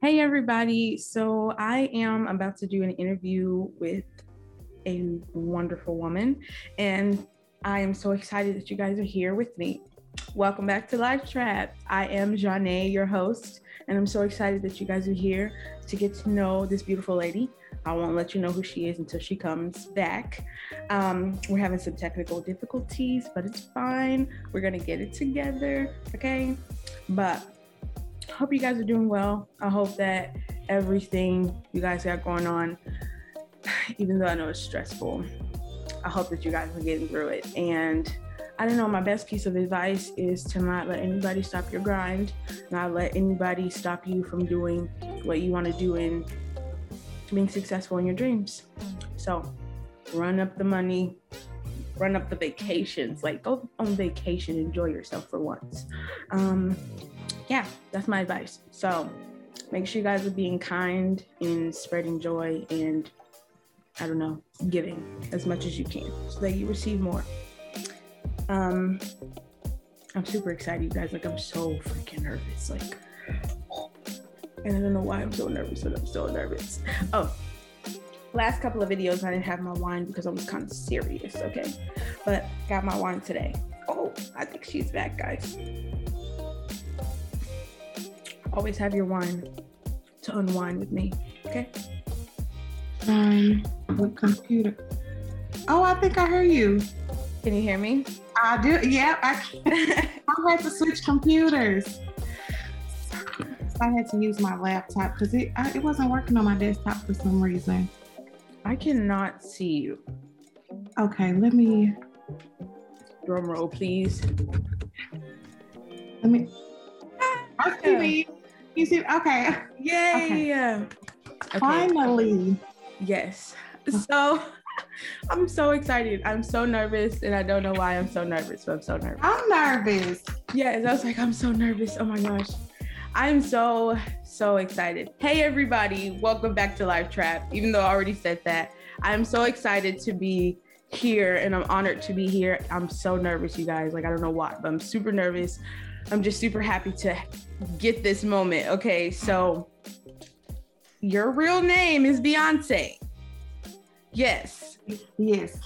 Hey, everybody. So, I am about to do an interview with a wonderful woman, and I am so excited that you guys are here with me. Welcome back to Live Trap. I am Janae, your host, and I'm so excited that you guys are here to get to know this beautiful lady. I won't let you know who she is until she comes back. Um, we're having some technical difficulties, but it's fine. We're gonna get it together, okay? But hope you guys are doing well. I hope that everything you guys got going on, even though I know it's stressful, I hope that you guys are getting through it. And I don't know, my best piece of advice is to not let anybody stop your grind, not let anybody stop you from doing what you want to do and being successful in your dreams. So run up the money, run up the vacations, like go on vacation, enjoy yourself for once. Um, yeah, that's my advice. So make sure you guys are being kind and spreading joy and I don't know, giving as much as you can so that you receive more. Um, I'm super excited, you guys. Like, I'm so freaking nervous. Like, and I don't know why I'm so nervous, but I'm so nervous. Oh, last couple of videos, I didn't have my wine because I was kind of serious, okay? But got my wine today. Oh, I think she's back, guys. Always have your wine to unwind with me, okay? Um, what computer? Oh, I think I hear you. Can you hear me? I do. Yeah, I, I had to switch computers. I had to use my laptop because it I, it wasn't working on my desktop for some reason. I cannot see you. Okay, let me Drum roll, please. let me. I see me. You see? Okay. Yay! Okay. Finally. Yes. So I'm so excited. I'm so nervous, and I don't know why I'm so nervous, but I'm so nervous. I'm nervous. Yes, I was like, I'm so nervous. Oh my gosh. I'm so, so excited. Hey, everybody. Welcome back to Live Trap. Even though I already said that, I'm so excited to be here and I'm honored to be here. I'm so nervous, you guys. Like, I don't know why, but I'm super nervous. I'm just super happy to get this moment. Okay, so your real name is Beyonce. Yes, Yes.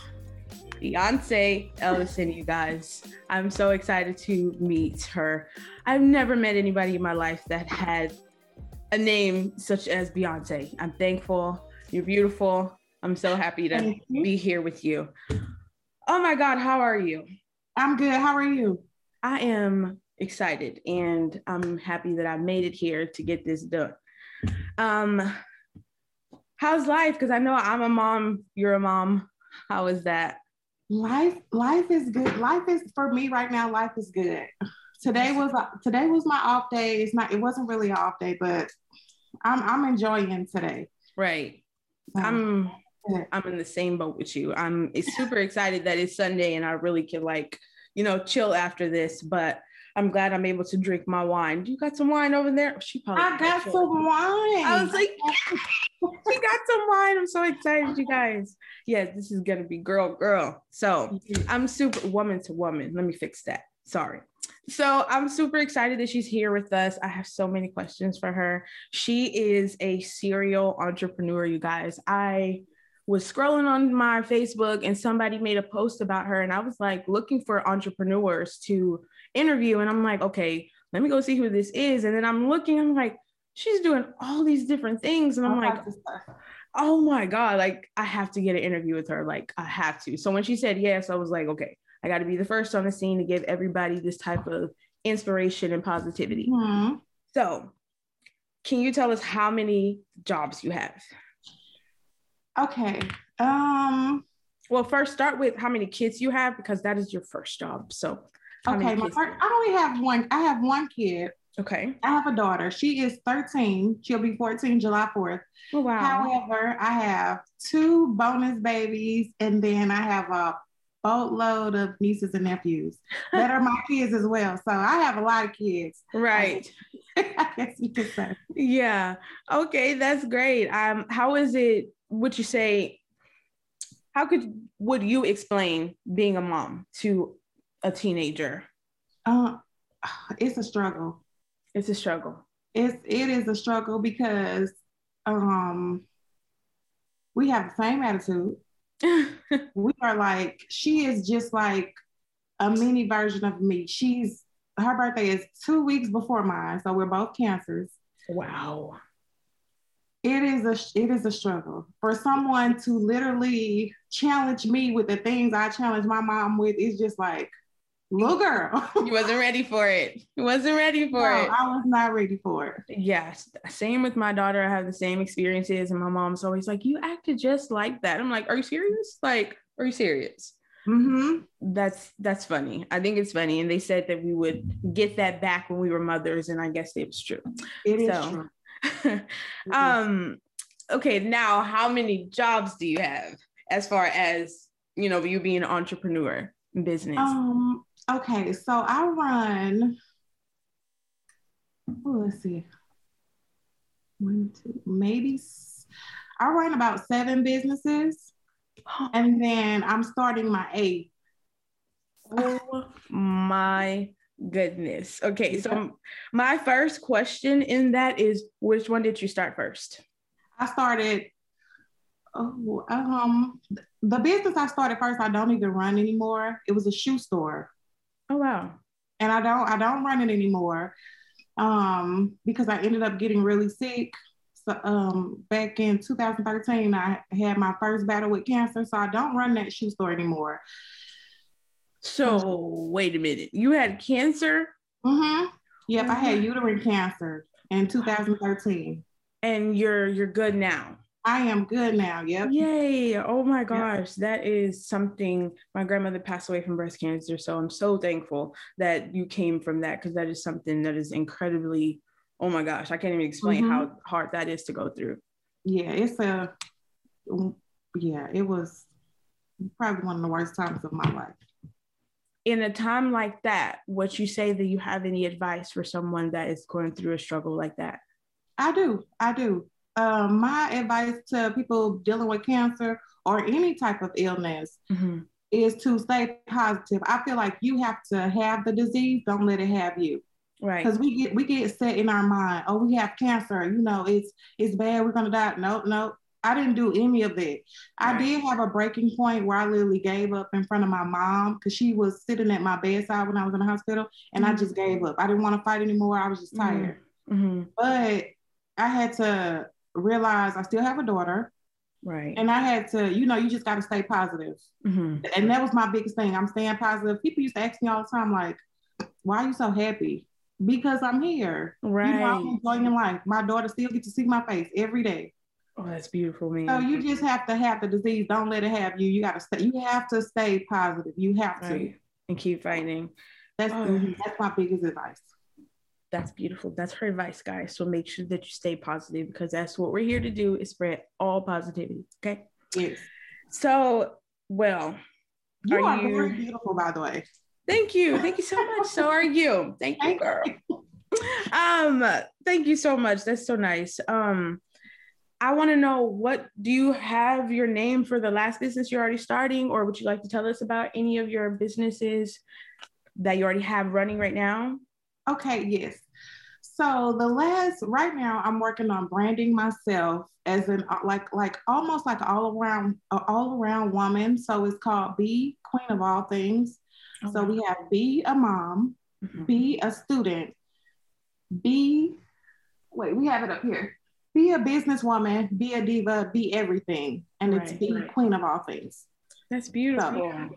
Beyonce Ellison, you guys. I'm so excited to meet her. I've never met anybody in my life that had a name such as Beyonce. I'm thankful. You're beautiful. I'm so happy to be here with you. Oh my God, how are you? I'm good. How are you? I am excited and I'm happy that I made it here to get this done. Um, how's life? Because I know I'm a mom, you're a mom. How is that? Life, life is good. Life is for me right now. Life is good. Today was today was my off day. It's not. It wasn't really an off day, but I'm I'm enjoying today. Right. So, I'm. I'm in the same boat with you. I'm super excited that it's Sunday and I really can like, you know, chill after this, but I'm glad I'm able to drink my wine. You got some wine over there? She probably I got some wine. I was like, she got some wine. I'm so excited, you guys. Yeah, this is gonna be girl, girl. So mm-hmm. I'm super woman to woman. Let me fix that. Sorry. So I'm super excited that she's here with us. I have so many questions for her. She is a serial entrepreneur, you guys. I was scrolling on my Facebook and somebody made a post about her, and I was like looking for entrepreneurs to interview. And I'm like, okay, let me go see who this is. And then I'm looking, I'm like, she's doing all these different things. And I'm like, oh my God, like I have to get an interview with her. Like I have to. So when she said yes, I was like, okay, I got to be the first on the scene to give everybody this type of inspiration and positivity. Mhm. So, can you tell us how many jobs you have? Okay. Um. Well, first start with how many kids you have because that is your first job. So, Okay. My first, I only have one. I have one kid. okay. I have a daughter. She is 13. She'll be 14 July 4th. Oh, wow. However, I have two bonus babies, and then I have a boatload of nieces and nephews that are my kids as well. So I have a lot of kids. right. I guess you could say. Yeah. Okay, that's great. Um, how is it? Would you say? How could would you explain being a mom to a teenager? Uh, it's a struggle. It's a struggle. it's it is a struggle because um we have the same attitude. we are like, she is just like a mini version of me. She's her birthday is two weeks before mine, so we're both cancers. Wow. It is a it is a struggle for someone to literally challenge me with the things I challenge my mom with. It's just like, little girl. you wasn't ready for it. You wasn't ready for no, it. I was not ready for it. Yes. Same with my daughter. I have the same experiences, and my mom's always like, "You acted just like that." I'm like, "Are you serious? Like, are you serious?" Mm-hmm. That's that's funny. I think it's funny, and they said that we would get that back when we were mothers, and I guess it was true. It is so, true. um. Okay. Now, how many jobs do you have as far as you know you being an entrepreneur in business? Um. Okay. So I run. Oh, let's see. One, two, maybe. I run about seven businesses and then I'm starting my eighth. Oh my goodness. Okay, so my first question in that is which one did you start first? I started oh um the business I started first I don't even run anymore. It was a shoe store. Oh wow. And I don't I don't run it anymore. Um because I ended up getting really sick so, um, back in 2013, I had my first battle with cancer, so I don't run that shoe store anymore. So wait a minute, you had cancer? Mm-hmm. Yep, I had uterine cancer in 2013. And you're you're good now. I am good now. Yep. Yay. Oh my gosh. Yep. That is something. My grandmother passed away from breast cancer. So I'm so thankful that you came from that because that is something that is incredibly oh my gosh, I can't even explain mm-hmm. how hard that is to go through. Yeah, it's a, yeah, it was probably one of the worst times of my life. In a time like that, would you say that you have any advice for someone that is going through a struggle like that? I do. I do. Um, my advice to people dealing with cancer or any type of illness mm-hmm. is to stay positive. I feel like you have to have the disease, don't let it have you. Right. Because we get we get set in our mind, oh, we have cancer, you know, it's it's bad, we're gonna die. No, no, I didn't do any of that. Right. I did have a breaking point where I literally gave up in front of my mom because she was sitting at my bedside when I was in the hospital, and mm-hmm. I just gave up. I didn't want to fight anymore. I was just mm-hmm. tired. Mm-hmm. But I had to realize I still have a daughter. Right. And I had to, you know, you just got to stay positive. Mm-hmm. And that was my biggest thing. I'm staying positive. People used to ask me all the time, like, why are you so happy? because I'm here. Right. You know, I'm enjoying life. My daughter still gets to see my face every day. Oh, that's beautiful, man. So you just have to have the disease. Don't let it have you. You got to stay. You have to stay positive. You have right. to and keep fighting. That's oh. that's my biggest advice. That's beautiful. That's her advice, guys. So make sure that you stay positive because that's what we're here to do is spread all positivity. Okay. Yes. So, well, you are, are you... very beautiful, by the way. Thank you. Thank you so much. So are you. Thank you, girl. Um, thank you so much. That's so nice. Um, I want to know what do you have your name for the last business you're already starting, or would you like to tell us about any of your businesses that you already have running right now? Okay, yes. So the last right now I'm working on branding myself as an like like almost like all around all around woman. So it's called Be Queen of All Things. Okay. So we have be a mom, mm-hmm. be a student, be, wait, we have it up here. Be a businesswoman, be a diva, be everything. And right, it's be right. queen of all things. That's beautiful. So,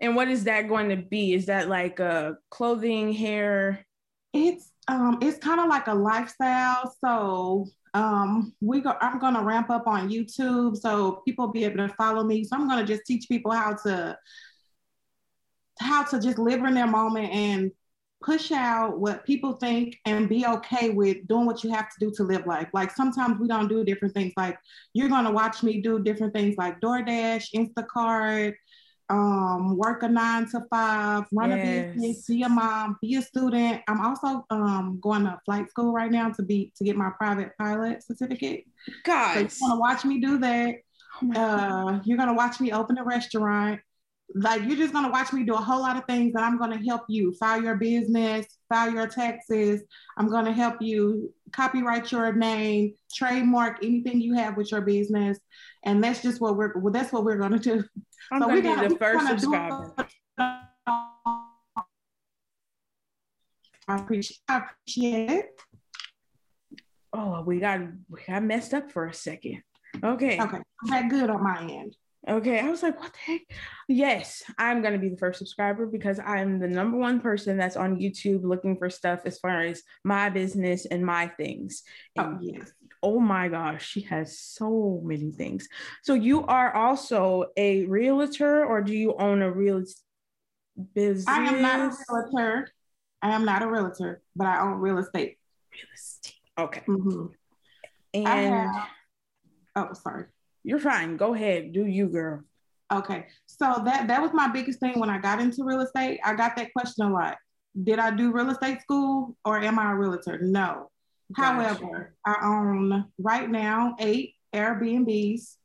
and what is that going to be? Is that like a clothing, hair? It's um it's kind of like a lifestyle. So um we go i'm going to ramp up on youtube so people be able to follow me so i'm going to just teach people how to how to just live in their moment and push out what people think and be okay with doing what you have to do to live life. Like sometimes we don't do different things. Like you're gonna watch me do different things like DoorDash, Instacart, um, work a nine to five, run yes. a business, be a mom, be a student. I'm also um, going to flight school right now to be to get my private pilot certificate. God, so you're gonna watch me do that. Oh uh, you're gonna watch me open a restaurant like you're just going to watch me do a whole lot of things that i'm going to help you file your business file your taxes i'm going to help you copyright your name trademark anything you have with your business and that's just what we're well, that's what we're going to do i'm so going to be the first subscriber I appreciate, I appreciate it. Oh, we got we got messed up for a second. Okay. Okay. That good on my end. Okay, I was like, what the heck? Yes, I'm gonna be the first subscriber because I'm the number one person that's on YouTube looking for stuff as far as my business and my things. Oh, and oh yes. Oh my gosh, she has so many things. So you are also a realtor, or do you own a real business? I am not a realtor. I am not a realtor, but I own real estate. Real estate. Okay. Mm-hmm. And have, oh, sorry. You're fine. Go ahead. Do you, girl. Okay. So that that was my biggest thing when I got into real estate. I got that question a lot. Did I do real estate school or am I a realtor? No. Gotcha. However, I own right now eight Airbnbs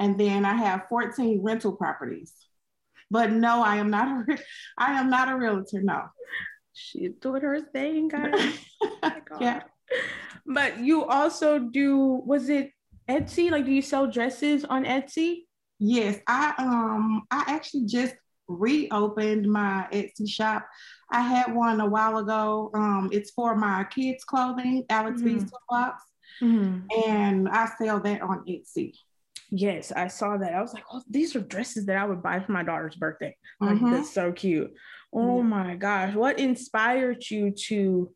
and then I have 14 rental properties. But no, I am not a I am not a realtor. No. She's doing her thing, guys. oh yeah. But you also do was it Etsy? Like, do you sell dresses on Etsy? Yes, I um I actually just reopened my Etsy shop. I had one a while ago. Um, it's for my kids' clothing, Alex mm-hmm. B's Box, mm-hmm. and I sell that on Etsy. Yes, I saw that. I was like, oh, these are dresses that I would buy for my daughter's birthday. Like, mm-hmm. that's so cute. Oh yeah. my gosh, what inspired you to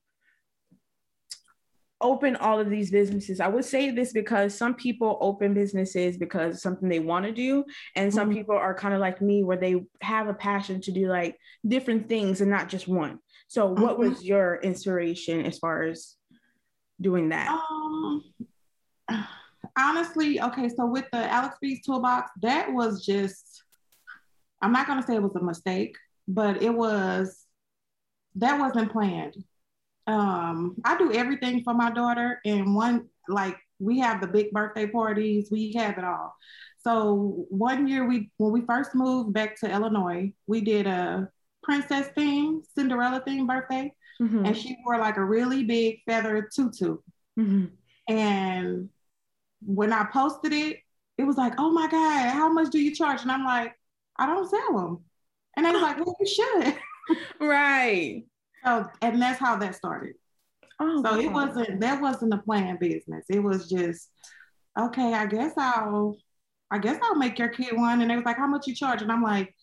open all of these businesses. I would say this because some people open businesses because something they want to do, and some mm-hmm. people are kind of like me where they have a passion to do like different things and not just one. So, what mm-hmm. was your inspiration as far as doing that? Um, honestly, okay, so with the Alex B's Toolbox, that was just, I'm not going to say it was a mistake, but it was, that wasn't planned um, I do everything for my daughter, and one like we have the big birthday parties, we have it all. So one year we when we first moved back to Illinois, we did a princess theme, Cinderella theme birthday, mm-hmm. and she wore like a really big feather tutu. Mm-hmm. And when I posted it, it was like, "Oh my god, how much do you charge?" And I'm like, "I don't sell them." And they was like, "Well, you should." right. So, and that's how that started. Oh, so it wasn't that wasn't a planned business. It was just okay. I guess I'll I guess I'll make your kid one. And they was like, how much you charge? And I'm like,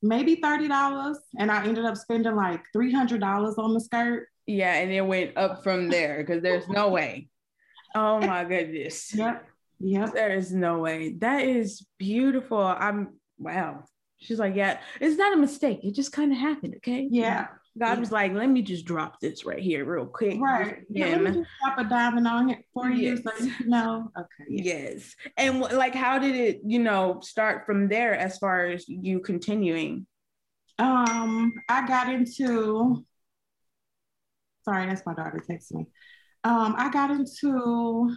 maybe thirty dollars. And I ended up spending like three hundred dollars on the skirt. Yeah, and it went up from there because there's no way. Oh my goodness. Yep. Yep. There is no way. That is beautiful. I'm wow. She's like, yeah, it's not a mistake. It just kind of happened. Okay. Yeah. God was like, let me just drop this right here real quick. Right. Yeah, let me just drop a diamond on it for yes. you so you know. Okay. Yes. And like, how did it, you know, start from there as far as you continuing? Um, I got into, sorry, that's my daughter texting me. Um, I got into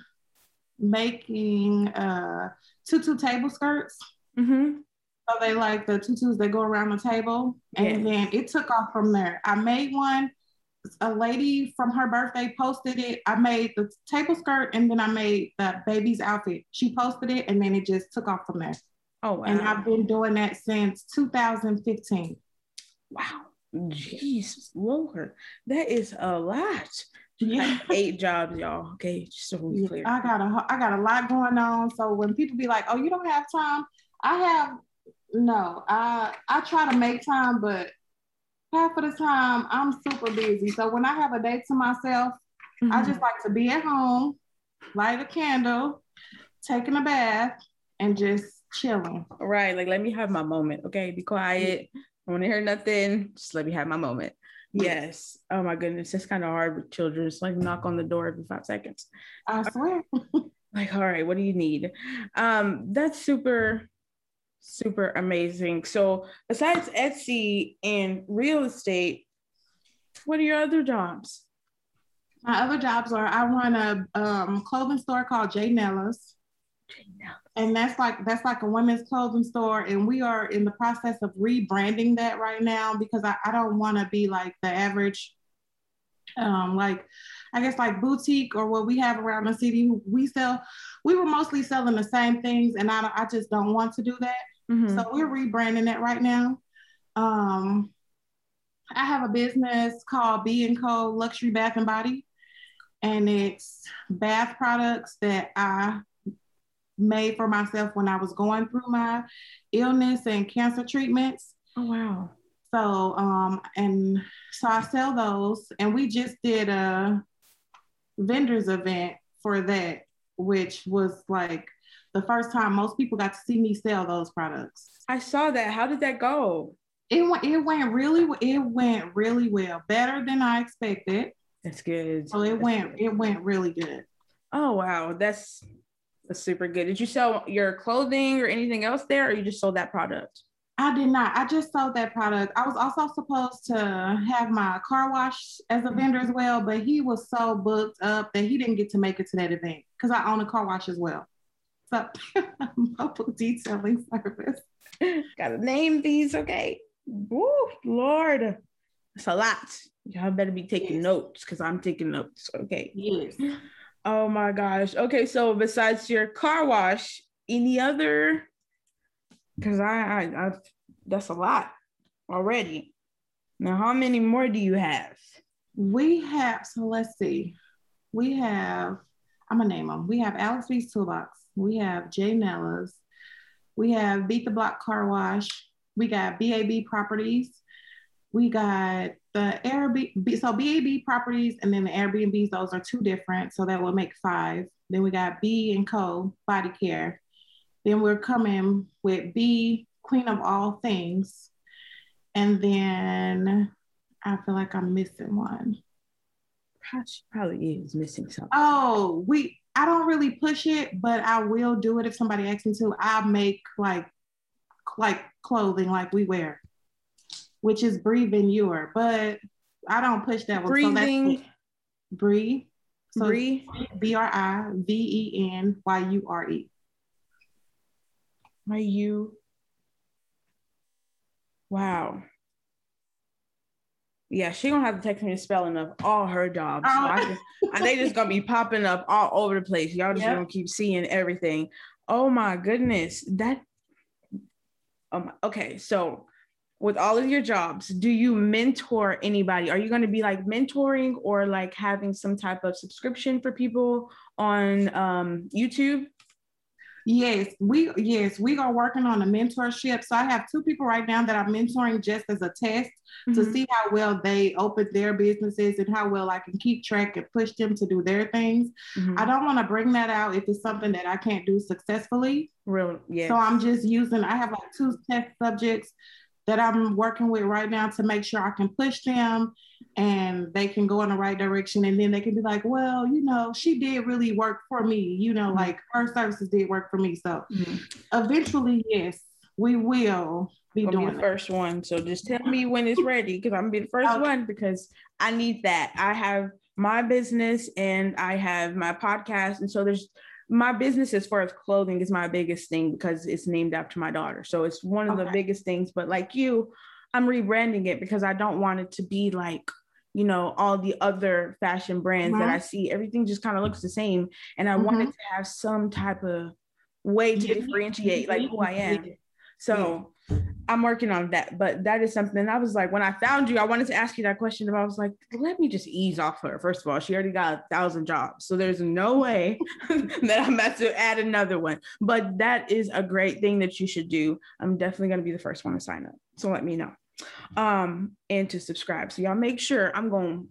making uh tutu table skirts. Mm-hmm. So they like the tutus that go around the table. And then it took off from there. I made one. A lady from her birthday posted it. I made the table skirt and then I made the baby's outfit. She posted it and then it just took off from there. Oh, wow. And I've been doing that since 2015. Wow. Jeez, Lord. That is a lot. Yeah. eight jobs, y'all. Okay, just so we clear. I got a I got a lot going on. So when people be like, "Oh, you don't have time," I have no, I I try to make time, but half of the time I'm super busy. So when I have a day to myself, mm-hmm. I just like to be at home, light a candle, taking a bath, and just chilling. Right. Like let me have my moment. Okay. Be quiet. I want to hear nothing. Just let me have my moment. Yes. Oh my goodness. It's kind of hard with children. It's like knock on the door every five seconds. I swear. like, all right, what do you need? Um, that's super super amazing. So, besides Etsy and real estate, what are your other jobs? My other jobs are I run a um, clothing store called J Nella's. and that's like that's like a women's clothing store and we are in the process of rebranding that right now because i, I don't want to be like the average um like i guess like boutique or what we have around the city we sell we were mostly selling the same things and i, I just don't want to do that mm-hmm. so we're rebranding it right now um i have a business called b and co luxury bath and body and it's bath products that i made for myself when I was going through my illness and cancer treatments. Oh wow. So um and so I sell those and we just did a vendors event for that, which was like the first time most people got to see me sell those products. I saw that. How did that go? It went it went really it went really well. Better than I expected. That's good. So it That's went good. it went really good. Oh wow. That's that's super good. Did you sell your clothing or anything else there, or you just sold that product? I did not. I just sold that product. I was also supposed to have my car wash as a vendor as well, but he was so booked up that he didn't get to make it to that event because I own a car wash as well. So mobile detailing service. Gotta name these, okay? Woo, Lord. It's a lot. Y'all better be taking yes. notes because I'm taking notes. Okay. Yes. Oh my gosh. Okay, so besides your car wash, any other? Because I, I, I, that's a lot already. Now, how many more do you have? We have. So let's see. We have. I'm gonna name them. We have Alex B's Toolbox. We have Jay Nella's. We have Beat the Block Car Wash. We got BAB Properties. We got the Airbnb, so BAB properties and then the Airbnbs, those are two different. So that will make five. Then we got B and Co body care. Then we're coming with B Queen of All Things. And then I feel like I'm missing one. Probably is missing something. Oh, we I don't really push it, but I will do it if somebody asks me to. I'll make like like clothing like we wear which is breathing your, but I don't push that one. Breathing. So breathe. So breathe. B R I V E N Y U R E. My you. Wow. Yeah, she gonna have to text me the spelling of all her jobs. Oh. So just, they just gonna be popping up all over the place. Y'all just yep. gonna keep seeing everything. Oh my goodness, that. Um. Okay, so with all of your jobs, do you mentor anybody? Are you going to be like mentoring or like having some type of subscription for people on um, YouTube? Yes, we yes we are working on a mentorship. So I have two people right now that I'm mentoring just as a test mm-hmm. to see how well they open their businesses and how well I can keep track and push them to do their things. Mm-hmm. I don't want to bring that out if it's something that I can't do successfully. Real, yeah. So I'm just using. I have like two test subjects that I'm working with right now to make sure I can push them and they can go in the right direction. And then they can be like, well, you know, she did really work for me. You know, mm-hmm. like her services did work for me. So mm-hmm. eventually, yes, we will be doing be the first one. So just tell me when it's ready because I'm gonna be the first okay. one because I need that. I have my business and I have my podcast. And so there's my business as far as clothing is my biggest thing because it's named after my daughter. So it's one of okay. the biggest things. But like you, I'm rebranding it because I don't want it to be like, you know, all the other fashion brands mm-hmm. that I see. Everything just kind of looks the same. And I mm-hmm. wanted to have some type of way to differentiate like who I am. So I'm working on that, but that is something I was like, when I found you, I wanted to ask you that question. But I was like, let me just ease off her. First of all, she already got a thousand jobs. So there's no way that I'm about to add another one. But that is a great thing that you should do. I'm definitely going to be the first one to sign up. So let me know. Um, and to subscribe. So y'all make sure I'm going,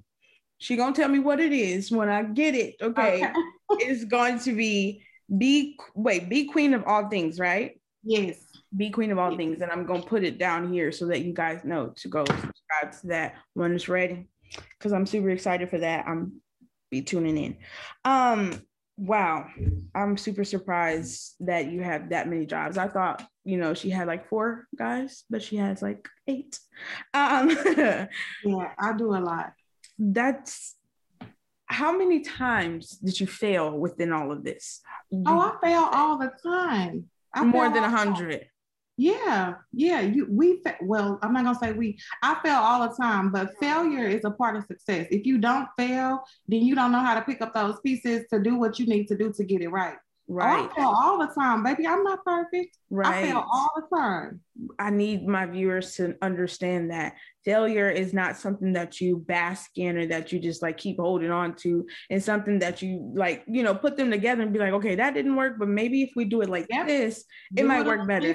she gonna tell me what it is when I get it. Okay. okay. it's going to be be wait, be queen of all things, right? Yes. Be queen of all things and i'm going to put it down here so that you guys know to go subscribe to that when it's ready because i'm super excited for that. I'm be tuning in. Um wow. I'm super surprised that you have that many jobs. I thought you know she had like four guys but she has like eight. Um yeah i do a lot. That's how many times did you fail within all of this? Oh, I fail all the time. I More than a hundred. Yeah, yeah. You we well, I'm not gonna say we. I fail all the time, but mm-hmm. failure is a part of success. If you don't fail, then you don't know how to pick up those pieces to do what you need to do to get it right. Oh, right. I fail all the time, baby. I'm not perfect. Right. I fail all the time. I need my viewers to understand that failure is not something that you bask in or that you just like keep holding on to. It's something that you like, you know, put them together and be like, okay, that didn't work, but maybe if we do it like yep. this, it do might it work better.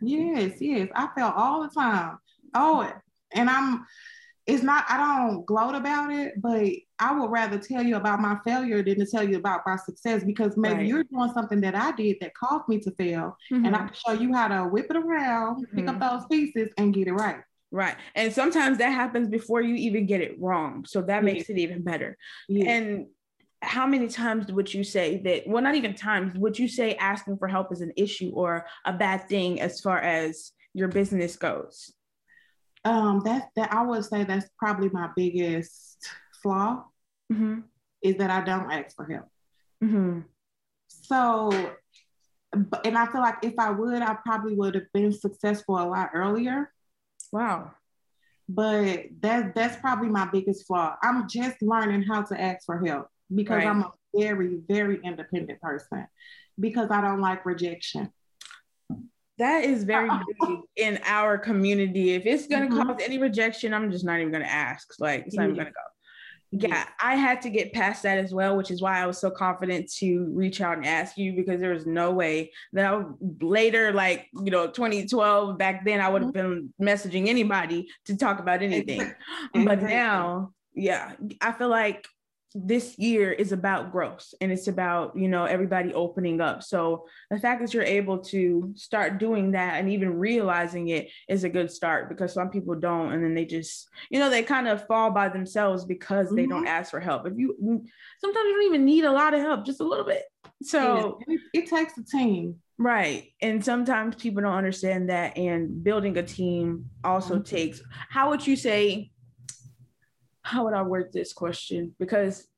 Yes, yes. I fail all the time. Oh, and I'm it's not I don't gloat about it, but I would rather tell you about my failure than to tell you about my success because maybe right. you're doing something that I did that caused me to fail. Mm-hmm. And I mm-hmm. can show you how to whip it around, mm-hmm. pick up mm-hmm. those pieces and get it right. Right. And sometimes that happens before you even get it wrong. So that makes it even better. And how many times would you say that well not even times would you say asking for help is an issue or a bad thing as far as your business goes um, that that I would say that's probably my biggest flaw mm-hmm. is that I don't ask for help. Mm-hmm. So, and I feel like if I would, I probably would have been successful a lot earlier. Wow. But that that's probably my biggest flaw. I'm just learning how to ask for help because right. I'm a very very independent person because I don't like rejection. That is very big in our community. If it's gonna mm-hmm. cause any rejection, I'm just not even gonna ask. Like it's not even gonna go. Yeah, I had to get past that as well, which is why I was so confident to reach out and ask you because there was no way that I would, later, like you know, 2012 back then, I would have mm-hmm. been messaging anybody to talk about anything. But now, yeah, I feel like this year is about growth and it's about you know everybody opening up so the fact that you're able to start doing that and even realizing it is a good start because some people don't and then they just you know they kind of fall by themselves because mm-hmm. they don't mm-hmm. ask for help if you sometimes you don't even need a lot of help just a little bit so it, it takes a team Right. And sometimes people don't understand that. And building a team also mm-hmm. takes, how would you say, how would I word this question? Because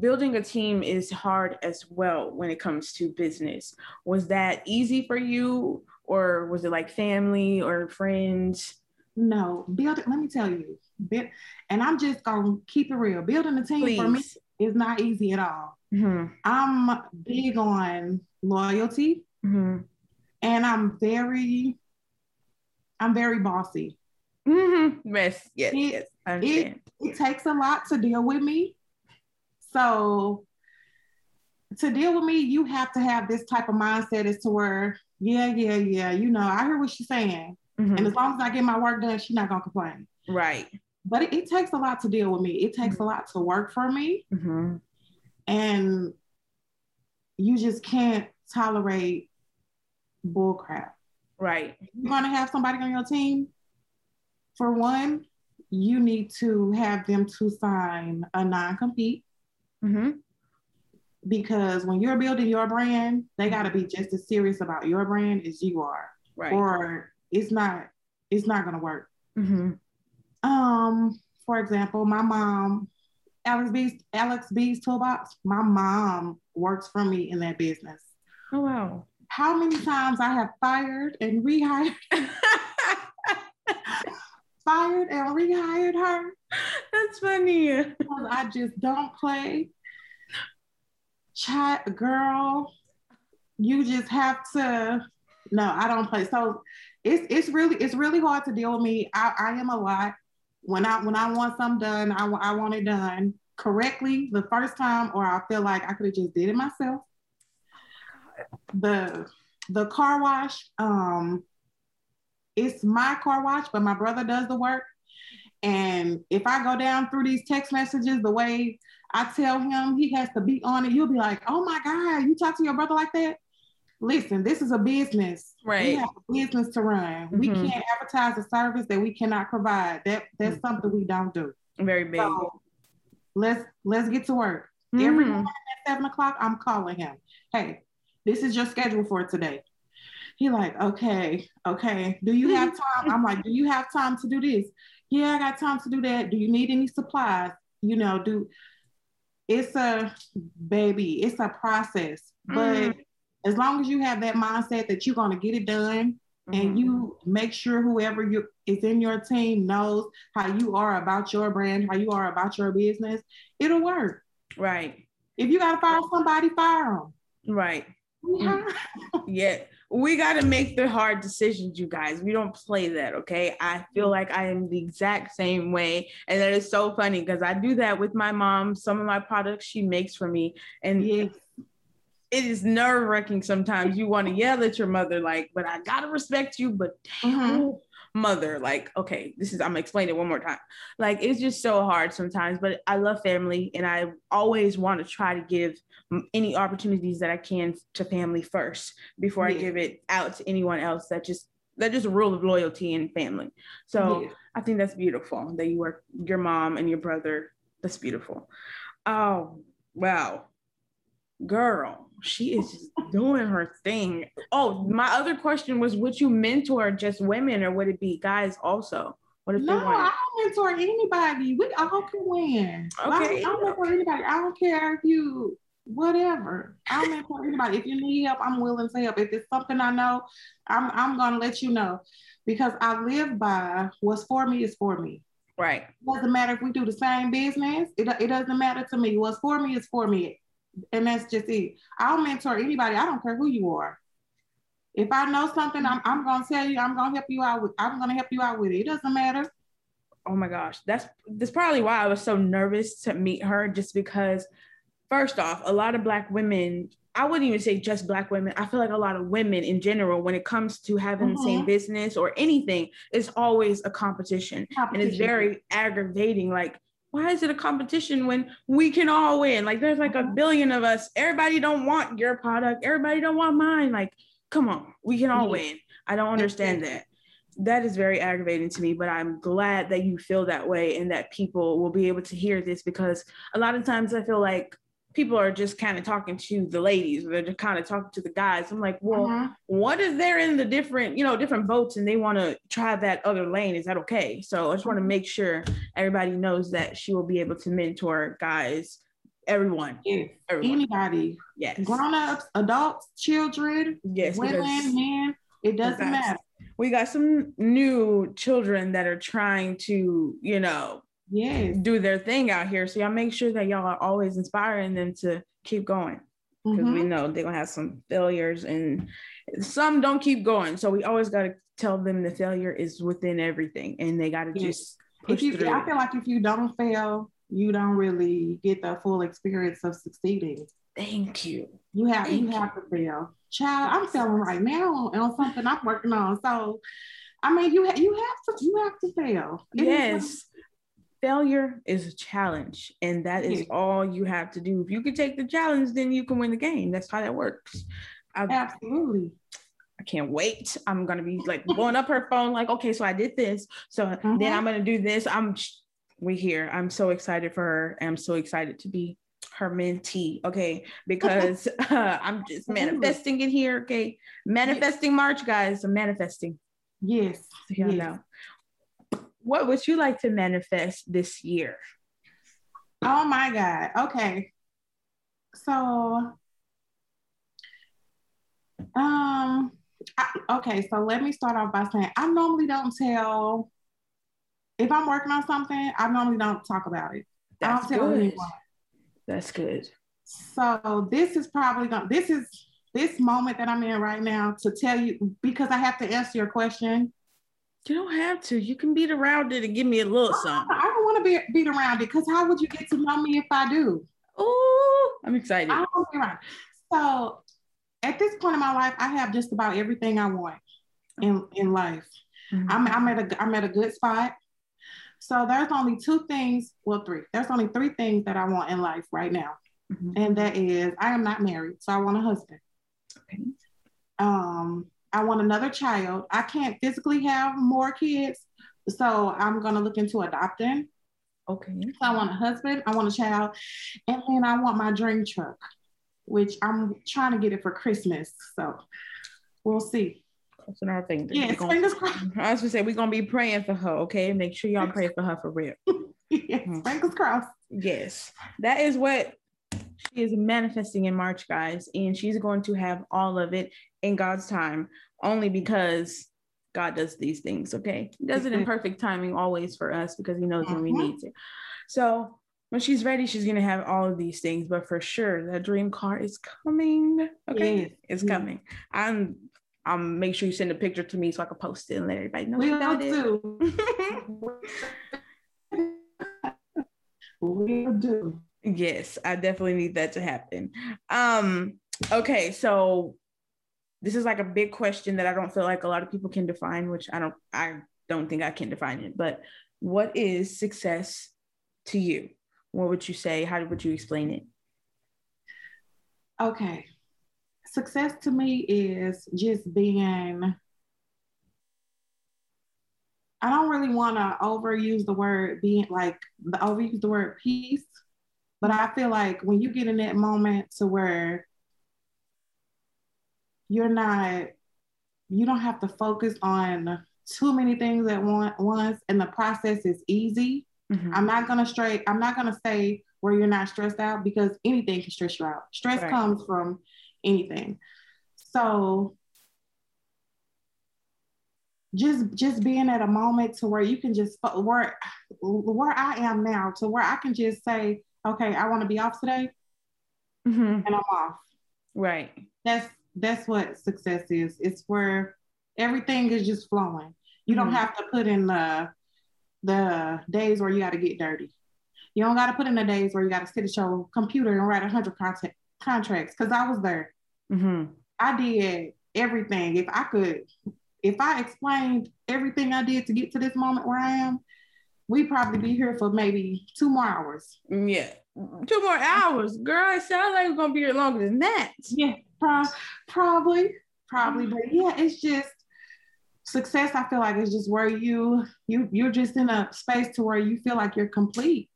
building a team is hard as well when it comes to business. Was that easy for you, or was it like family or friends? No, building. Let me tell you, and I'm just gonna keep it real. Building a team Please. for me is not easy at all. Mm-hmm. I'm big on loyalty, mm-hmm. and I'm very, I'm very bossy. Mm-hmm. Yes, yes, it, yes. It, it takes a lot to deal with me. So to deal with me, you have to have this type of mindset as to where, yeah, yeah, yeah, you know, I hear what she's saying. Mm-hmm. And as long as I get my work done, she's not gonna complain. Right. But it, it takes a lot to deal with me. It takes mm-hmm. a lot to work for me. Mm-hmm. And you just can't tolerate bullcrap. Right. You're gonna have somebody on your team. For one, you need to have them to sign a non-compete. Mm-hmm. Because when you're building your brand, they got to be just as serious about your brand as you are, right. or it's not it's not gonna work. Mm-hmm. Um, for example, my mom, Alex B's Alex B's Toolbox. My mom works for me in that business. Oh wow! How many times I have fired and rehired? fired and rehired her. That's funny. I just don't play. Chat girl, you just have to. No, I don't play. So it's it's really it's really hard to deal with me. I, I am a lot. When I when I want something done, I, I want it done correctly the first time, or I feel like I could have just did it myself. The the car wash, um, it's my car wash, but my brother does the work. And if I go down through these text messages the way I tell him he has to be on it, you'll be like, oh my God, you talk to your brother like that? Listen, this is a business. Right. We have a business to run. Mm-hmm. We can't advertise a service that we cannot provide. That that's mm-hmm. something we don't do. Very big. So let's let's get to work. Mm-hmm. Every morning at seven o'clock, I'm calling him. Hey, this is your schedule for today. He like, okay, okay. Do you have time? I'm like, do you have time to do this? Yeah, I got time to do that. Do you need any supplies? You know, do it's a baby, it's a process. But mm. as long as you have that mindset that you're going to get it done mm-hmm. and you make sure whoever you is in your team knows how you are about your brand, how you are about your business, it'll work. Right. If you got to fire somebody, fire them. Right. Yeah. yeah we got to make the hard decisions, you guys. We don't play that, okay? I feel like I am the exact same way. And that is so funny because I do that with my mom. Some of my products she makes for me. And yes. it is nerve wracking sometimes. You want to yell at your mother, like, but I got to respect you, but damn. Mm-hmm mother like okay this is i'm gonna explain it one more time like it's just so hard sometimes but i love family and i always want to try to give any opportunities that i can to family first before yeah. i give it out to anyone else that just that just a rule of loyalty and family so yeah. i think that's beautiful that you work your mom and your brother that's beautiful oh wow girl she is just doing her thing. Oh, my other question was would you mentor just women or would it be guys also? What if no, I don't mentor anybody. We all can win. Okay. I don't mentor anybody. I don't care if you whatever. I don't mentor anybody. If you need help, I'm willing to help. If it's something I know, I'm I'm gonna let you know. Because I live by what's for me is for me. Right. It doesn't matter if we do the same business. It, it doesn't matter to me. What's for me is for me and that's just it. I'll mentor anybody. I don't care who you are. If I know something, I'm, I'm gonna tell you. I'm gonna help you out with. I'm gonna help you out with it. It doesn't matter. Oh my gosh, that's that's probably why I was so nervous to meet her. Just because, first off, a lot of Black women. I wouldn't even say just Black women. I feel like a lot of women in general, when it comes to having mm-hmm. the same mm-hmm. business or anything, it's always a competition, competition. and it's very aggravating. Like why is it a competition when we can all win? Like there's like a mm-hmm. billion of us. Everybody don't want your product. Everybody don't want mine. Like, come on, we can all win. I don't understand that. That is very aggravating to me, but I'm glad that you feel that way and that people will be able to hear this because a lot of times I feel like people are just kind of talking to the ladies they're just kind of talking to the guys. I'm like, well, uh-huh. what if they're in the different, you know, different boats and they want to try that other lane? Is that okay? So I just want to mm-hmm. make sure everybody knows that she will be able to mentor guys, everyone. Yes. Everyone. Anybody. Yes. Grown-ups, adults, children, yes, women, men. It doesn't matter. We got some new children that are trying to, you know, yeah do their thing out here. So y'all make sure that y'all are always inspiring them to keep going because mm-hmm. we know they're gonna have some failures and some don't keep going. So we always got to tell them the failure is within everything and they got to yes. just push you, through. I feel like if you don't fail, you don't really get the full experience of succeeding. Thank you. You have Thank you have to fail. Child, I'm failing right now on something I'm working on. So I mean you ha- you have to you have to fail. It yes failure is a challenge and that is all you have to do. If you can take the challenge then you can win the game. That's how that works. I, absolutely. I can't wait. I'm gonna be like blowing up her phone like okay so i did this. So mm-hmm. then i'm gonna do this. I'm we here. I'm so excited for her i'm so excited to be her mentee okay? Because uh, i'm just manifesting in here okay? Manifesting march guys. I'm manifesting. Yes. So yes. know what would you like to manifest this year? Oh my God. Okay. So, um, I, okay. So let me start off by saying I normally don't tell if I'm working on something. I normally don't talk about it. That's good. That's good. So this is probably going. This is this moment that I'm in right now to tell you because I have to answer your question. You don't have to. You can beat around it and give me a little something. I don't want to be beat around it because how would you get to know me if I do? Oh, I'm excited. I don't be around. So at this point in my life, I have just about everything I want in, in life. Mm-hmm. I'm, I'm at a I'm at a good spot. So there's only two things, well, three. There's only three things that I want in life right now. Mm-hmm. And that is I am not married, so I want a husband. Okay. Um, I want another child. I can't physically have more kids, so I'm gonna look into adopting. Okay. So I want a husband, I want a child, and then I want my dream truck, which I'm trying to get it for Christmas. So we'll see. Crossing our fingers. Yeah, gonna, fingers crossed. I was gonna say we're gonna be praying for her. Okay, make sure y'all pray for her for real. yes, mm. fingers crossed. Yes, that is what she is manifesting in March, guys, and she's going to have all of it in God's time, only because God does these things. Okay, He does it in perfect timing always for us because He knows when we mm-hmm. need to. So when she's ready, she's gonna have all of these things. But for sure, that dream car is coming. Okay, yes. it's coming. I'm. I'm make sure you send a picture to me so I can post it and let everybody know we about it. we'll do. Yes, I definitely need that to happen. Um, okay, so this is like a big question that I don't feel like a lot of people can define, which I don't I don't think I can define it, but what is success to you? What would you say? How would you explain it? Okay. Success to me is just being I don't really want to overuse the word being like overuse the word peace, but I feel like when you get in that moment to where you're not, you don't have to focus on too many things at once, and the process is easy. Mm-hmm. I'm not gonna straight. I'm not gonna say where you're not stressed out because anything can stress you out. Stress right. comes from anything. So just just being at a moment to where you can just where where I am now to where I can just say, okay, I want to be off today, mm-hmm. and I'm off. Right. That's that's what success is. It's where everything is just flowing. You mm-hmm. don't have to put in the the days where you got to get dirty. You don't got to put in the days where you got to sit at your computer and write a hundred contact, contracts. Because I was there. Mm-hmm. I did everything. If I could, if I explained everything I did to get to this moment where I am, we'd probably be here for maybe two more hours. Yeah, two more hours, girl. It sounds like we're gonna be here longer than that. Yeah, pro- probably, probably. But yeah, it's just success. I feel like it's just where you you you're just in a space to where you feel like you're complete.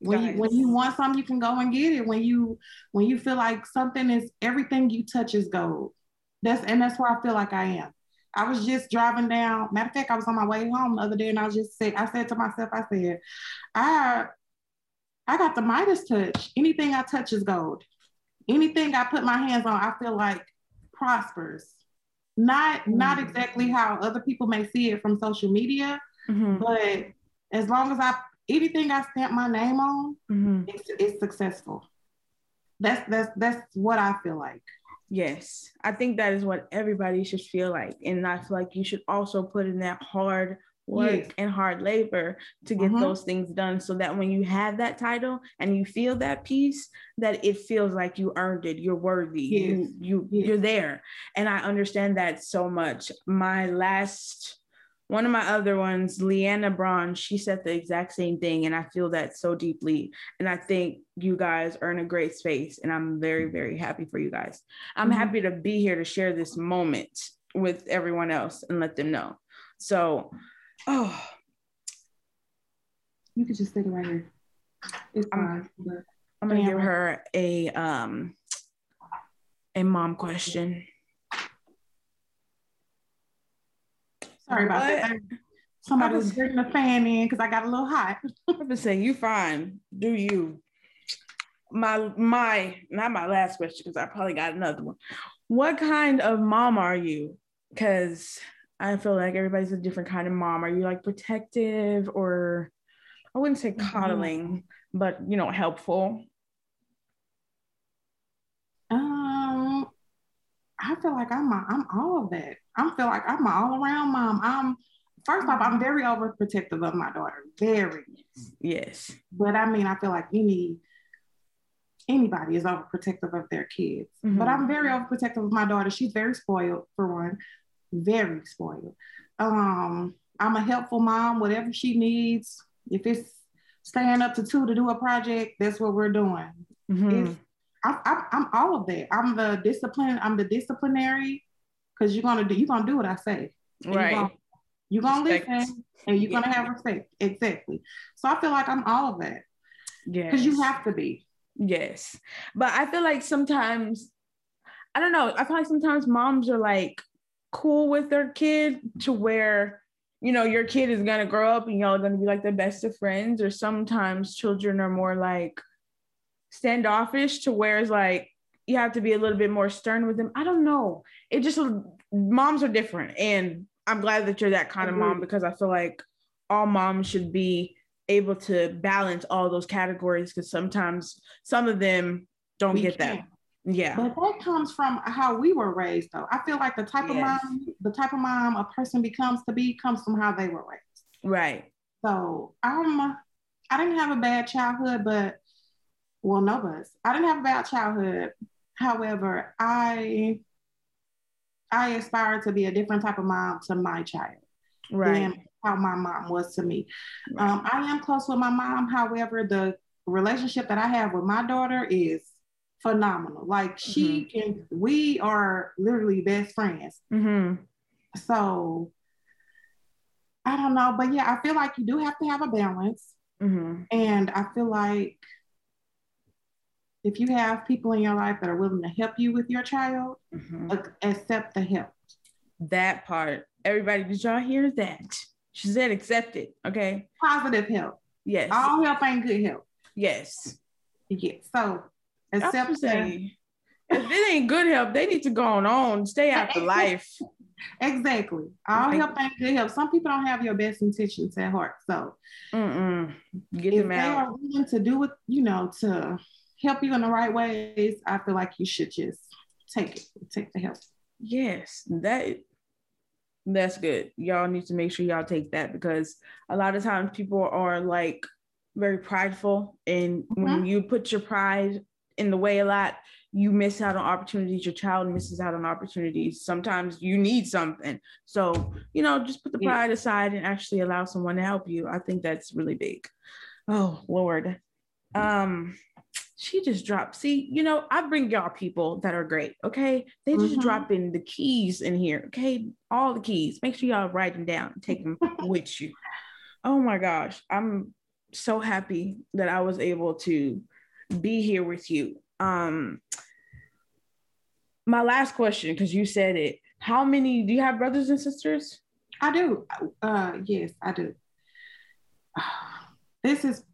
When you, when you want something, you can go and get it. When you when you feel like something is everything you touch is gold. That's and that's where I feel like I am. I was just driving down. Matter of fact, I was on my way home the other day, and I was just say, I said to myself, I said, I I got the Midas touch. Anything I touch is gold. Anything I put my hands on, I feel like prospers. Not mm-hmm. not exactly how other people may see it from social media, mm-hmm. but as long as I anything I stamp my name on, mm-hmm. it's, it's successful. That's that's that's what I feel like. Yes, I think that is what everybody should feel like. And I feel like you should also put in that hard work yes. and hard labor to get uh-huh. those things done so that when you have that title and you feel that peace that it feels like you earned it you're worthy yes. you, you yes. you're there and i understand that so much my last one of my other ones, Leanna Braun, she said the exact same thing. And I feel that so deeply. And I think you guys are in a great space. And I'm very, very happy for you guys. I'm mm-hmm. happy to be here to share this moment with everyone else and let them know. So, oh. You could just sit right here. It's I'm, I'm gonna give her a um a mom question. Sorry about what? that. Somebody was bringing the fan in because I got a little hot. I've been saying you fine. Do you? My my not my last question because I probably got another one. What kind of mom are you? Because I feel like everybody's a different kind of mom. Are you like protective or I wouldn't say mm-hmm. coddling, mm-hmm. but you know, helpful? Um, I feel like I'm a, I'm all of that. I feel like I'm an all around mom. I'm first off, I'm very overprotective of my daughter. Very. Yes. But I mean, I feel like any anybody is overprotective of their kids. Mm-hmm. But I'm very overprotective of my daughter. She's very spoiled for one. Very spoiled. Um, I'm a helpful mom, whatever she needs. If it's staying up to two to do a project, that's what we're doing. Mm-hmm. I'm, I'm, I'm all of that. I'm the discipline. I'm the disciplinary because you're gonna do you're gonna do what I say. Right. You're gonna, you're gonna listen and you're yeah. gonna have respect. Exactly. So I feel like I'm all of that. Yeah. Because you have to be. Yes. But I feel like sometimes I don't know. I feel like sometimes moms are like cool with their kid to where you know, your kid is gonna grow up and y'all are gonna be like the best of friends, or sometimes children are more like standoffish to where it's like you have to be a little bit more stern with them. I don't know. It just moms are different, and I'm glad that you're that kind of mom because I feel like all moms should be able to balance all those categories because sometimes some of them don't we get can. that. Yeah. But that comes from how we were raised though. I feel like the type yes. of mom, the type of mom a person becomes to be comes from how they were raised. Right. So um I didn't have a bad childhood, but well, no buzz. I didn't have a bad childhood. However, I I aspire to be a different type of mom to my child. Right. Than how my mom was to me. Right. Um, I am close with my mom. However, the relationship that I have with my daughter is phenomenal. Like she mm-hmm. can, we are literally best friends. Mm-hmm. So I don't know, but yeah, I feel like you do have to have a balance. Mm-hmm. And I feel like if you have people in your life that are willing to help you with your child, mm-hmm. accept the help. That part. Everybody, did y'all hear that? She said accept it. Okay. Positive help. Yes. All help ain't good help. Yes. Yes. So say, if it ain't good help, they need to go on, on stay out the life. Exactly. All help ain't good help. Some people don't have your best intentions at heart. So Mm-mm. get if them out. They are willing to do it, you know, to help you in the right ways, I feel like you should just take it, take the help. Yes, that that's good. Y'all need to make sure y'all take that because a lot of times people are like very prideful, and mm-hmm. when you put your pride in the way a lot, you miss out on opportunities. Your child misses out on opportunities. Sometimes you need something. So, you know, just put the pride yeah. aside and actually allow someone to help you. I think that's really big. Oh, Lord. Um, she just dropped. See, you know, I bring y'all people that are great. Okay. They just mm-hmm. drop in the keys in here. Okay. All the keys. Make sure y'all write them down take them with you. Oh my gosh. I'm so happy that I was able to be here with you. Um, my last question, because you said it. How many do you have brothers and sisters? I do. Uh, yes, I do. This is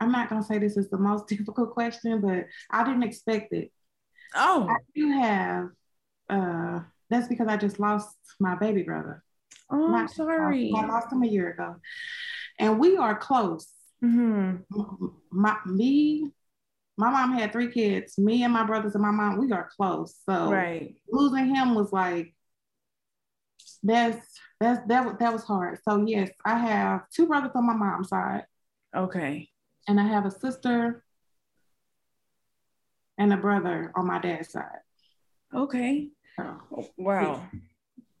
I'm not gonna say this is the most difficult question, but I didn't expect it. Oh, I do have. Uh, that's because I just lost my baby brother. Oh, I'm sorry. I lost him a year ago, and we are close. Mm-hmm. My me, my mom had three kids. Me and my brothers and my mom, we are close. So right. losing him was like that's that's that that was hard. So yes, I have two brothers on my mom's side. Okay. And I have a sister and a brother on my dad's side. Okay. Wow. Yeah.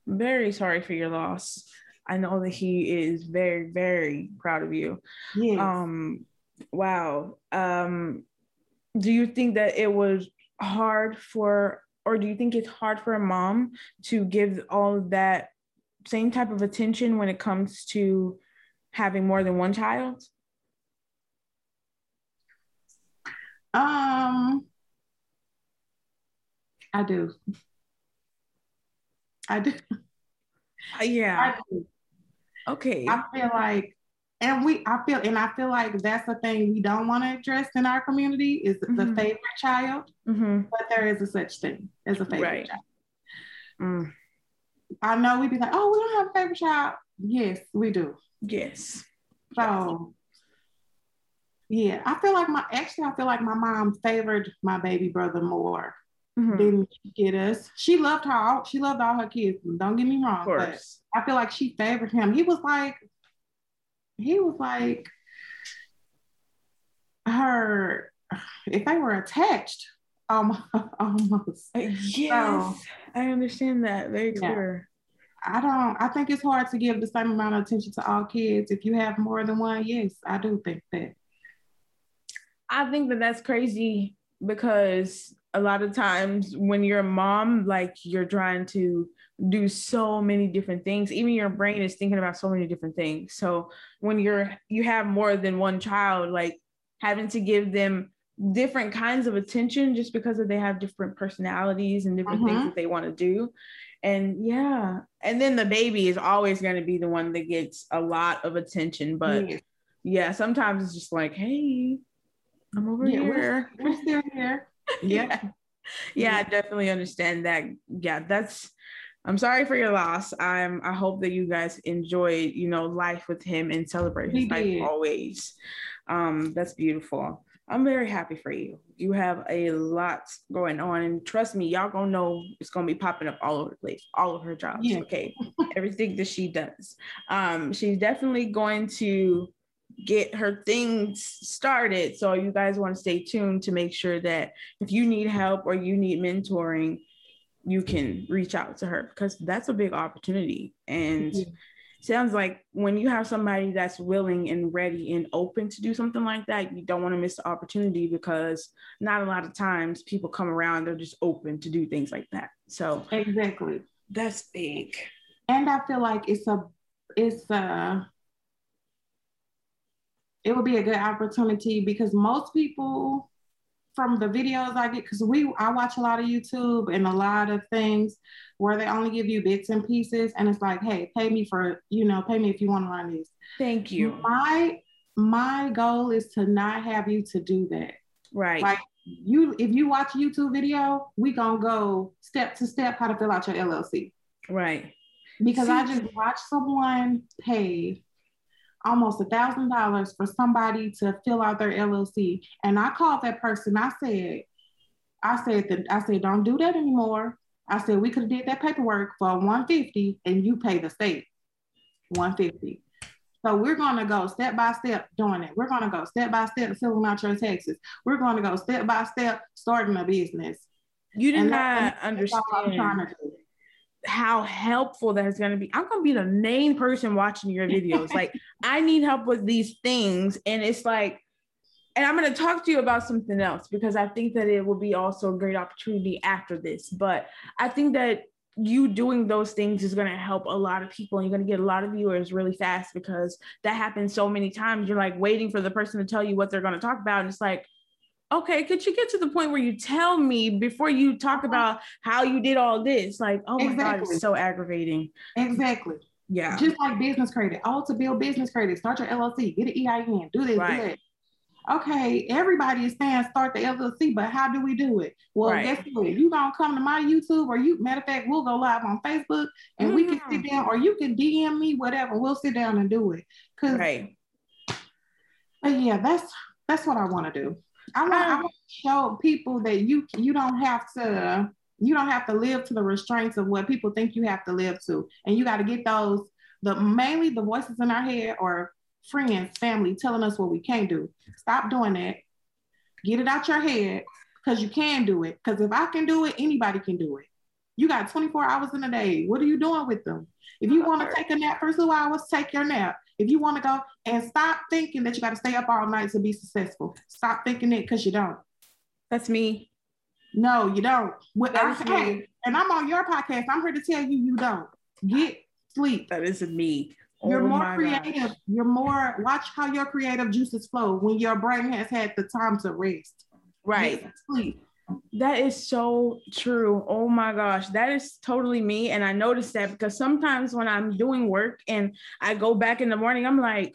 Very sorry for your loss. I know that he is very, very proud of you. Yes. Um, wow. Um, do you think that it was hard for, or do you think it's hard for a mom to give all that same type of attention when it comes to having more than one child? Um, I do. I do. Uh, yeah. I do. Okay. I feel like, and we, I feel, and I feel like that's the thing we don't want to address in our community is mm-hmm. the favorite child. Mm-hmm. But there is a such thing as a favorite right. child. Mm. I know we'd be like, oh, we don't have a favorite child. Yes, we do. Yes. So yeah, I feel like my actually I feel like my mom favored my baby brother more mm-hmm. than get us. She loved her she loved all her kids. Don't get me wrong, of but I feel like she favored him. He was like he was like her if they were attached um almost. Uh, yes, so, I understand that very clear. I don't I think it's hard to give the same amount of attention to all kids. If you have more than one, yes, I do think that. I think that that's crazy because a lot of times when you're a mom, like you're trying to do so many different things. Even your brain is thinking about so many different things. So when you're you have more than one child, like having to give them different kinds of attention just because of they have different personalities and different things mm-hmm. that they want to do. And yeah, and then the baby is always going to be the one that gets a lot of attention. But yeah, yeah sometimes it's just like, hey, I'm over yeah, here. We're, we're still here. yeah. yeah. Yeah, I definitely understand that. Yeah, that's I'm sorry for your loss. I'm I hope that you guys enjoyed, you know, life with him and celebrate his life always. Um, that's beautiful. I'm very happy for you. You have a lot going on, and trust me, y'all gonna know it's gonna be popping up all over the place, all of her jobs. Yeah. Okay, everything that she does. Um, she's definitely going to get her things started. So you guys want to stay tuned to make sure that if you need help or you need mentoring, you can reach out to her because that's a big opportunity. And mm-hmm. sounds like when you have somebody that's willing and ready and open to do something like that, you don't want to miss the opportunity because not a lot of times people come around, they're just open to do things like that. So exactly. That's big. And I feel like it's a it's a it would be a good opportunity because most people from the videos I get, because we I watch a lot of YouTube and a lot of things where they only give you bits and pieces, and it's like, hey, pay me for you know, pay me if you want to run this. Thank you. My my goal is to not have you to do that. Right. Like you, if you watch a YouTube video, we gonna go step to step how to fill out your LLC. Right. Because See, I just watched someone pay almost a thousand dollars for somebody to fill out their LLC. And I called that person. I said, I said that I said, don't do that anymore. I said we could have did that paperwork for 150 and you pay the state 150. So we're gonna go step by step doing it. We're gonna go step by step filling out your taxes. We're gonna go step by step starting a business. You did not understand how helpful that is going to be. I'm going to be the main person watching your videos. like, I need help with these things. And it's like, and I'm going to talk to you about something else because I think that it will be also a great opportunity after this. But I think that you doing those things is going to help a lot of people and you're going to get a lot of viewers really fast because that happens so many times. You're like waiting for the person to tell you what they're going to talk about. And it's like, okay, could you get to the point where you tell me before you talk about how you did all this? Like, oh exactly. my God, it's so aggravating. Exactly. Yeah. Just like business credit. All to build business credit. Start your LLC. Get an EIN. Do this. Right. Do that. Okay, everybody is saying start the LLC, but how do we do it? Well, right. guess what? You gonna come to my YouTube, or you matter of fact, we'll go live on Facebook, and mm. we can sit mm. down, or you can DM me, whatever. We'll sit down and do it. Cause, right. But yeah, that's that's what I want to do. I want, to show people that you you don't have to you don't have to live to the restraints of what people think you have to live to, and you got to get those the mainly the voices in our head or friends, family telling us what we can't do. Stop doing that. Get it out your head because you can do it. Because if I can do it, anybody can do it. You got 24 hours in a day. What are you doing with them? If you want to take a nap for two hours, take your nap. If you want to go and stop thinking that you got to stay up all night to be successful, stop thinking it because you don't. That's me. No, you don't. What I, hey, and I'm on your podcast. I'm here to tell you you don't. Get sleep. That isn't me. You're oh more creative. Gosh. You're more watch how your creative juices flow when your brain has had the time to rest. Right. Get sleep. That is so true. Oh my gosh, that is totally me. And I noticed that because sometimes when I'm doing work and I go back in the morning, I'm like,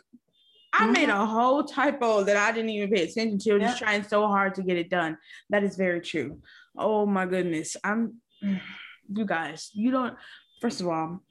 I mm-hmm. made a whole typo that I didn't even pay attention to, yep. just trying so hard to get it done. That is very true. Oh my goodness. I'm, you guys, you don't, first of all,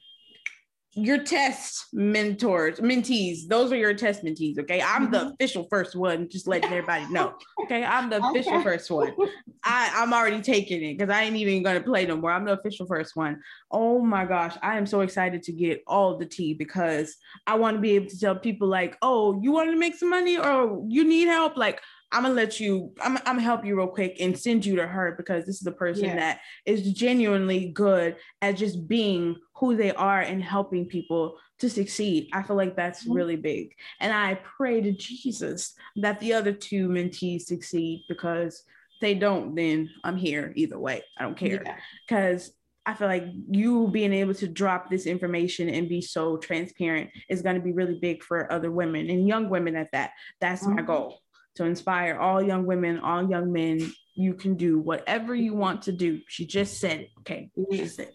your test mentors, mentees, those are your test mentees. Okay. I'm mm-hmm. the official first one, just letting everybody know. Okay. I'm the official okay. first one. I, I'm already taking it because I ain't even going to play no more. I'm the official first one. Oh my gosh. I am so excited to get all the tea because I want to be able to tell people, like, oh, you want to make some money or you need help? Like, I'm gonna let you. I'm, I'm gonna help you real quick and send you to her because this is a person yeah. that is genuinely good at just being who they are and helping people to succeed. I feel like that's mm-hmm. really big, and I pray to Jesus that the other two mentees succeed because they don't. Then I'm here either way. I don't care because. Yeah. I feel like you being able to drop this information and be so transparent is going to be really big for other women and young women at that. That's mm-hmm. my goal to inspire all young women, all young men. You can do whatever you want to do. She just said it. Okay. She mm-hmm. said.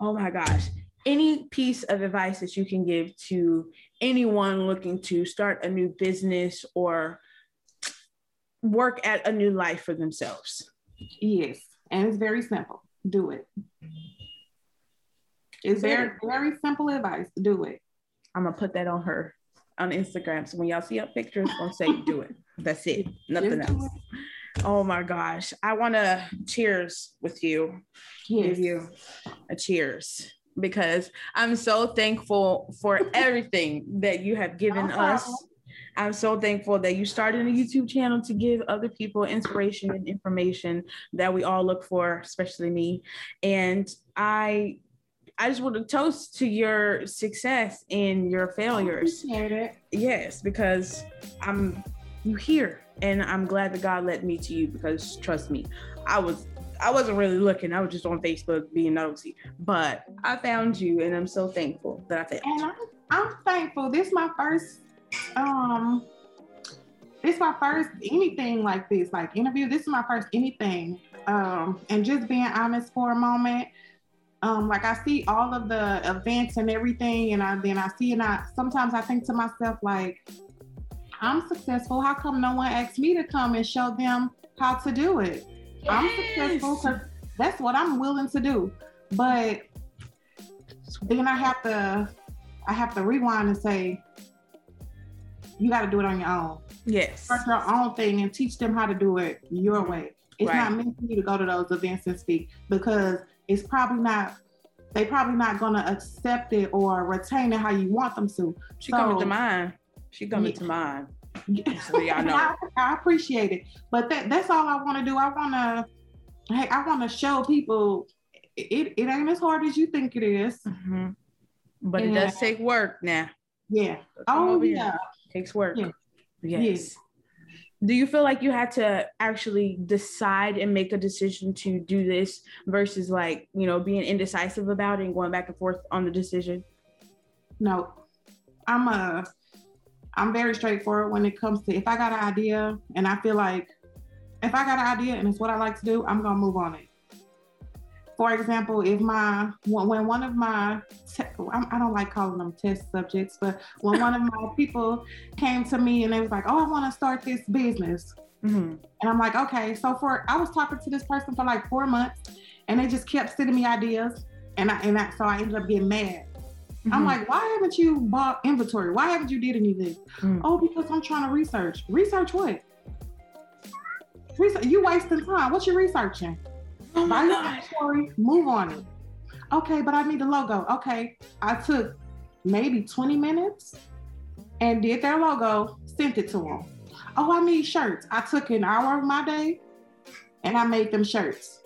Oh my gosh. Any piece of advice that you can give to anyone looking to start a new business or work at a new life for themselves? Yes. And it's very simple. Do it. It's very, very simple advice. Do it. I'm gonna put that on her on Instagram. So when y'all see her pictures, gonna say do it. That's it. Nothing else. Oh my gosh. I wanna cheers with you. Yes. Give you a cheers because I'm so thankful for everything that you have given us. I'm so thankful that you started a YouTube channel to give other people inspiration and information that we all look for, especially me. And I I just want to toast to your success and your failures. Yes, because I'm you here and I'm glad that God led me to you because trust me, I was I wasn't really looking. I was just on Facebook being nosy, but I found you, and I'm so thankful that I found and you. I'm, I'm thankful. This is my first, um, this is my first anything like this, like interview. This is my first anything, um, and just being honest for a moment um, like I see all of the events and everything, and I then I see and I sometimes I think to myself like, I'm successful. How come no one asked me to come and show them how to do it? Yes. I'm successful because that's what I'm willing to do. But then I have to I have to rewind and say, you got to do it on your own. Yes. Start your own thing and teach them how to do it your way. It's right. not meant for you to go to those events and speak because it's probably not they probably not gonna accept it or retain it how you want them to. She so, coming to mind. She coming yeah. to mind. So y'all know. I, I, appreciate it, but that that's all I want to do. I want to, hey, I want to show people it, it ain't as hard as you think it is. Mm-hmm. But it does take work now. Yeah. Oh yeah. Takes work. Yeah. Yes. yes do you feel like you had to actually decide and make a decision to do this versus like you know being indecisive about it and going back and forth on the decision no i'm a i'm very straightforward when it comes to if i got an idea and i feel like if i got an idea and it's what i like to do i'm gonna move on it for example, if my when one of my te- I don't like calling them test subjects, but when one of my people came to me and they was like, "Oh, I want to start this business," mm-hmm. and I'm like, "Okay." So for I was talking to this person for like four months, and they just kept sending me ideas, and I and I, so I ended up getting mad. Mm-hmm. I'm like, why haven't you bought inventory? Why haven't you did anything? Mm-hmm. Oh, because I'm trying to research. Research what? Research. You wasting time. What you researching? Oh my God. Story, move on it. Okay, but I need the logo. Okay, I took maybe 20 minutes and did their logo, sent it to them. Oh, I need shirts. I took an hour of my day and I made them shirts.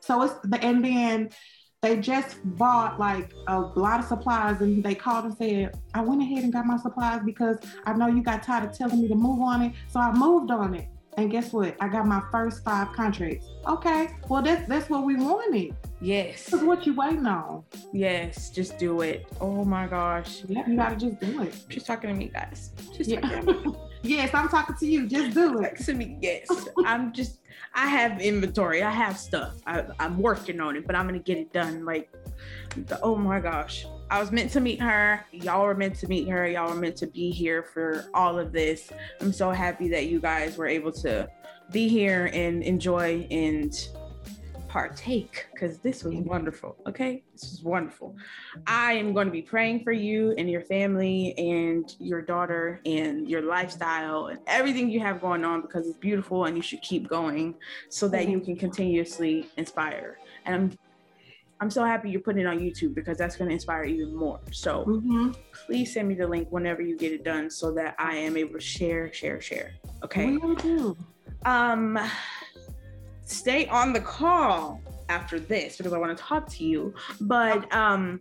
So it's the and then they just bought like a lot of supplies and they called and said, I went ahead and got my supplies because I know you got tired of telling me to move on it. So I moved on it. And guess what? I got my first five contracts. Okay, well that's that's what we wanted. Yes. That's what you waiting on. Yes, just do it. Oh my gosh. Yeah, you gotta just do it. She's talking to me, guys. She's yeah. talking to me. yes, I'm talking to you. Just do it. to me, yes. I'm just I have inventory. I have stuff. I, I'm working on it, but I'm gonna get it done. Like, the, oh my gosh. I was meant to meet her. Y'all were meant to meet her. Y'all were meant to be here for all of this. I'm so happy that you guys were able to be here and enjoy and partake because this was wonderful. Okay, this is wonderful. I am going to be praying for you and your family and your daughter and your lifestyle and everything you have going on because it's beautiful and you should keep going so that you can continuously inspire. And I'm I'm so happy you're putting it on YouTube because that's going to inspire even more. So mm-hmm. please send me the link whenever you get it done so that I am able to share, share, share. Okay. We will do. Um, stay on the call after this because I want to talk to you. But um,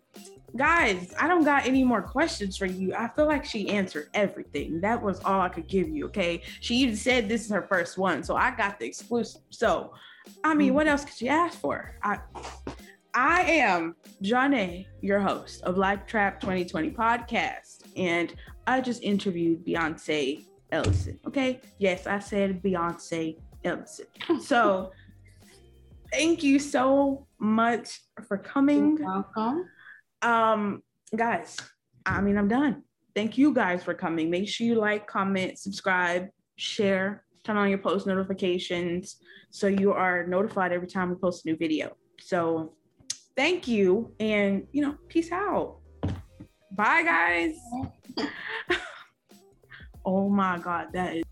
guys, I don't got any more questions for you. I feel like she answered everything. That was all I could give you. Okay. She even said this is her first one, so I got the exclusive. So, I mean, what else could she ask for? I I am Johnny, your host of Life Trap 2020 podcast, and I just interviewed Beyonce Ellison. Okay, yes, I said Beyonce Ellison. So, thank you so much for coming. You're welcome. Um, guys, I mean, I'm done. Thank you guys for coming. Make sure you like, comment, subscribe, share, turn on your post notifications so you are notified every time we post a new video. So thank you and you know, peace out. Bye guys. oh my god, that is